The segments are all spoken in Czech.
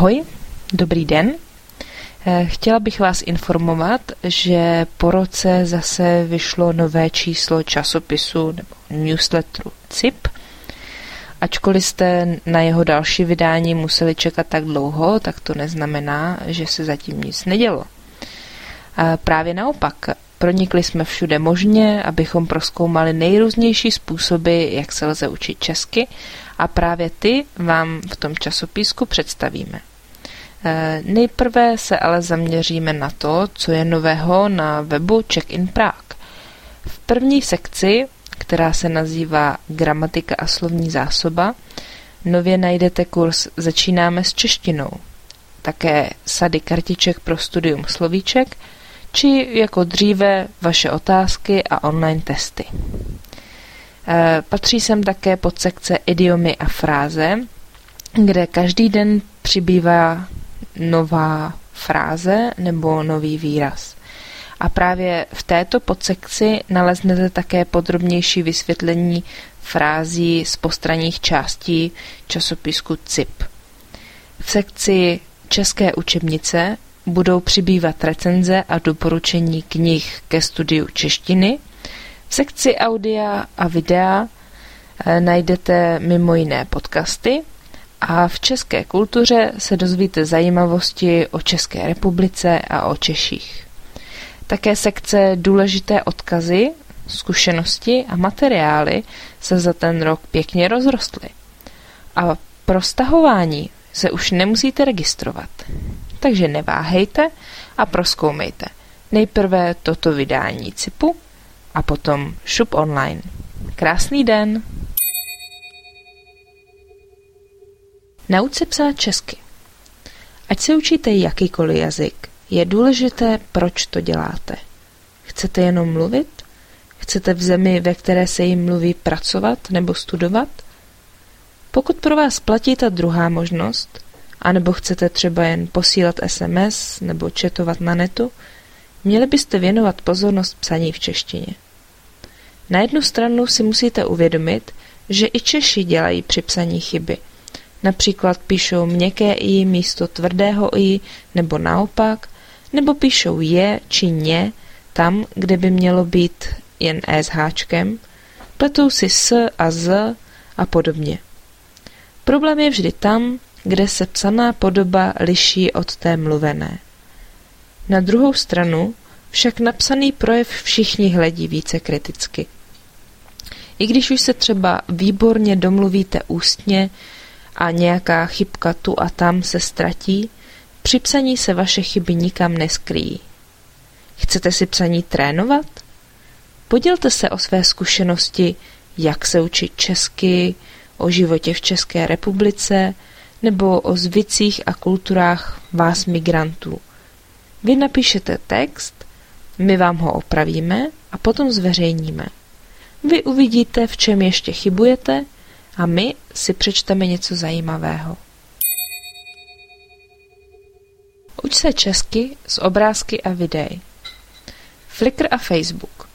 Ahoj, dobrý den. Eh, chtěla bych vás informovat, že po roce zase vyšlo nové číslo časopisu nebo newsletteru CIP. Ačkoliv jste na jeho další vydání museli čekat tak dlouho, tak to neznamená, že se zatím nic nedělo. A právě naopak, pronikli jsme všude možně, abychom proskoumali nejrůznější způsoby, jak se lze učit česky a právě ty vám v tom časopisku představíme. Eh, nejprve se ale zaměříme na to, co je nového na webu Check-in Prague. V první sekci, která se nazývá Gramatika a slovní zásoba, nově najdete kurz Začínáme s češtinou, také sady kartiček pro studium slovíček, či jako dříve vaše otázky a online testy. Eh, patří sem také pod sekce idiomy a fráze, kde každý den přibývá nová fráze nebo nový výraz. A právě v této podsekci naleznete také podrobnější vysvětlení frází z postranních částí časopisku CIP. V sekci České učebnice budou přibývat recenze a doporučení knih ke studiu češtiny. V sekci audia a videa eh, najdete mimo jiné podcasty a v české kultuře se dozvíte zajímavosti o České republice a o Češích. Také sekce důležité odkazy, zkušenosti a materiály se za ten rok pěkně rozrostly. A pro stahování se už nemusíte registrovat. Takže neváhejte a proskoumejte. Nejprve toto vydání CIPu a potom šup online. Krásný den! Nauč se psát česky. Ať se učíte jakýkoliv jazyk, je důležité, proč to děláte. Chcete jenom mluvit? Chcete v zemi, ve které se jim mluví, pracovat nebo studovat? Pokud pro vás platí ta druhá možnost, anebo chcete třeba jen posílat SMS nebo četovat na netu, měli byste věnovat pozornost psaní v češtině. Na jednu stranu si musíte uvědomit, že i Češi dělají při psaní chyby – Například píšou měkké i místo tvrdého i, nebo naopak, nebo píšou je či ně tam, kde by mělo být jen e s háčkem, pletou si s a z a podobně. Problém je vždy tam, kde se psaná podoba liší od té mluvené. Na druhou stranu však napsaný projev všichni hledí více kriticky. I když už se třeba výborně domluvíte ústně, a nějaká chybka tu a tam se ztratí, při psaní se vaše chyby nikam neskryjí. Chcete si psaní trénovat? Podělte se o své zkušenosti, jak se učit česky, o životě v České republice nebo o zvicích a kulturách vás migrantů. Vy napíšete text, my vám ho opravíme a potom zveřejníme. Vy uvidíte, v čem ještě chybujete a my si přečteme něco zajímavého. Uč se česky z obrázky a videí. Flickr a Facebook.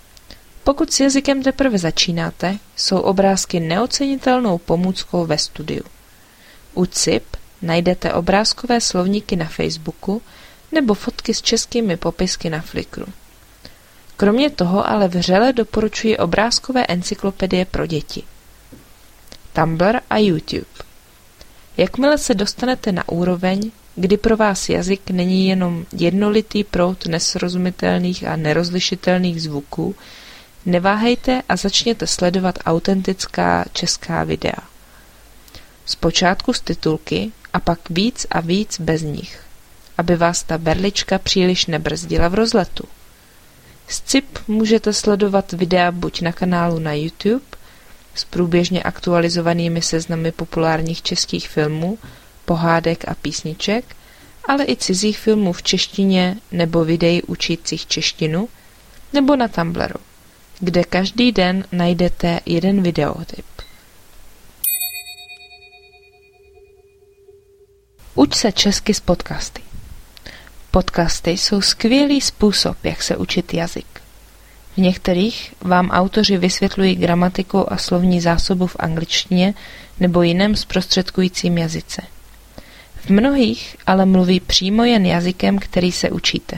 Pokud s jazykem teprve začínáte, jsou obrázky neocenitelnou pomůckou ve studiu. U CIP najdete obrázkové slovníky na Facebooku nebo fotky s českými popisky na Flickru. Kromě toho ale vřele doporučuji obrázkové encyklopedie pro děti – Tumblr a YouTube. Jakmile se dostanete na úroveň, kdy pro vás jazyk není jenom jednolitý prout nesrozumitelných a nerozlišitelných zvuků, neváhejte a začněte sledovat autentická česká videa. Zpočátku z titulky a pak víc a víc bez nich, aby vás ta berlička příliš nebrzdila v rozletu. Z CIP můžete sledovat videa buď na kanálu na YouTube, s průběžně aktualizovanými seznamy populárních českých filmů, pohádek a písniček, ale i cizích filmů v češtině nebo videí učících češtinu, nebo na Tumblru, kde každý den najdete jeden videotyp. Uč se česky z podcasty. Podcasty jsou skvělý způsob, jak se učit jazyk. V některých vám autoři vysvětlují gramatiku a slovní zásobu v angličtině nebo jiném zprostředkujícím jazyce. V mnohých ale mluví přímo jen jazykem, který se učíte.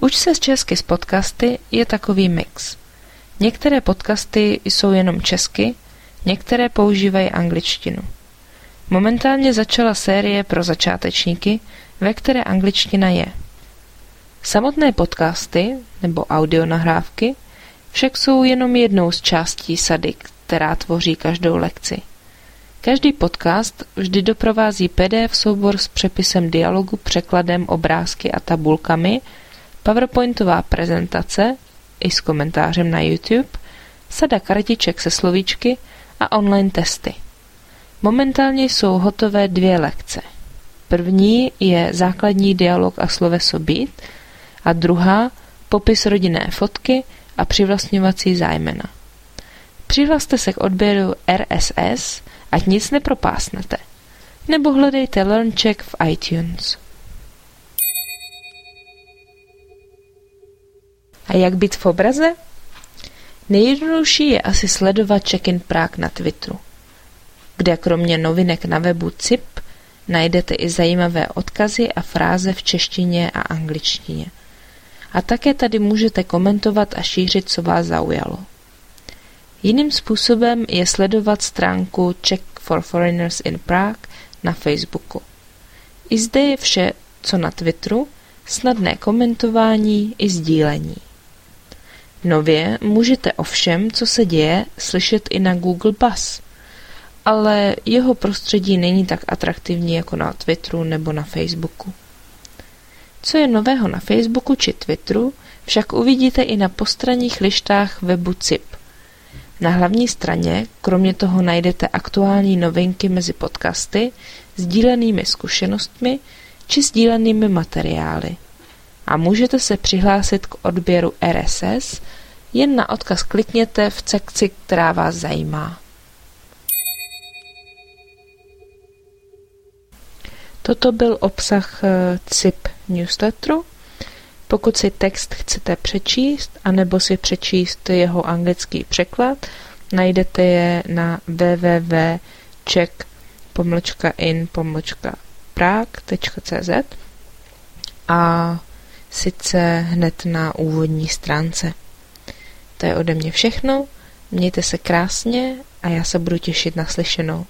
Uč se z česky z podcasty je takový mix. Některé podcasty jsou jenom česky, některé používají angličtinu. Momentálně začala série pro začátečníky, ve které angličtina je. Samotné podcasty nebo audionahrávky však jsou jenom jednou z částí sady, která tvoří každou lekci. Každý podcast vždy doprovází PDF soubor s přepisem dialogu, překladem, obrázky a tabulkami, PowerPointová prezentace i s komentářem na YouTube, sada kartiček se slovíčky a online testy. Momentálně jsou hotové dvě lekce. První je základní dialog a sloveso být a druhá popis rodinné fotky a přivlastňovací zájmena. Přihlaste se k odběru RSS, ať nic nepropásnete. Nebo hledejte LearnCheck v iTunes. A jak být v obraze? Nejjednodušší je asi sledovat Check-in Prague na Twitteru, kde kromě novinek na webu CIP najdete i zajímavé odkazy a fráze v češtině a angličtině. A také tady můžete komentovat a šířit, co vás zaujalo. Jiným způsobem je sledovat stránku Check for Foreigners in Prague na Facebooku. I zde je vše, co na Twitteru, snadné komentování i sdílení. Nově můžete o všem, co se děje, slyšet i na Google Bus, ale jeho prostředí není tak atraktivní jako na Twitteru nebo na Facebooku. Co je nového na Facebooku či Twitteru, však uvidíte i na postranních lištách webu CIP. Na hlavní straně kromě toho najdete aktuální novinky mezi podcasty, sdílenými zkušenostmi či sdílenými materiály. A můžete se přihlásit k odběru RSS, jen na odkaz klikněte v sekci, která vás zajímá. Toto byl obsah eh, CIP newsletteru. Pokud si text chcete přečíst, anebo si přečíst jeho anglický překlad, najdete je na www.check-in-prague.cz a sice hned na úvodní stránce. To je ode mě všechno, mějte se krásně a já se budu těšit na slyšenou.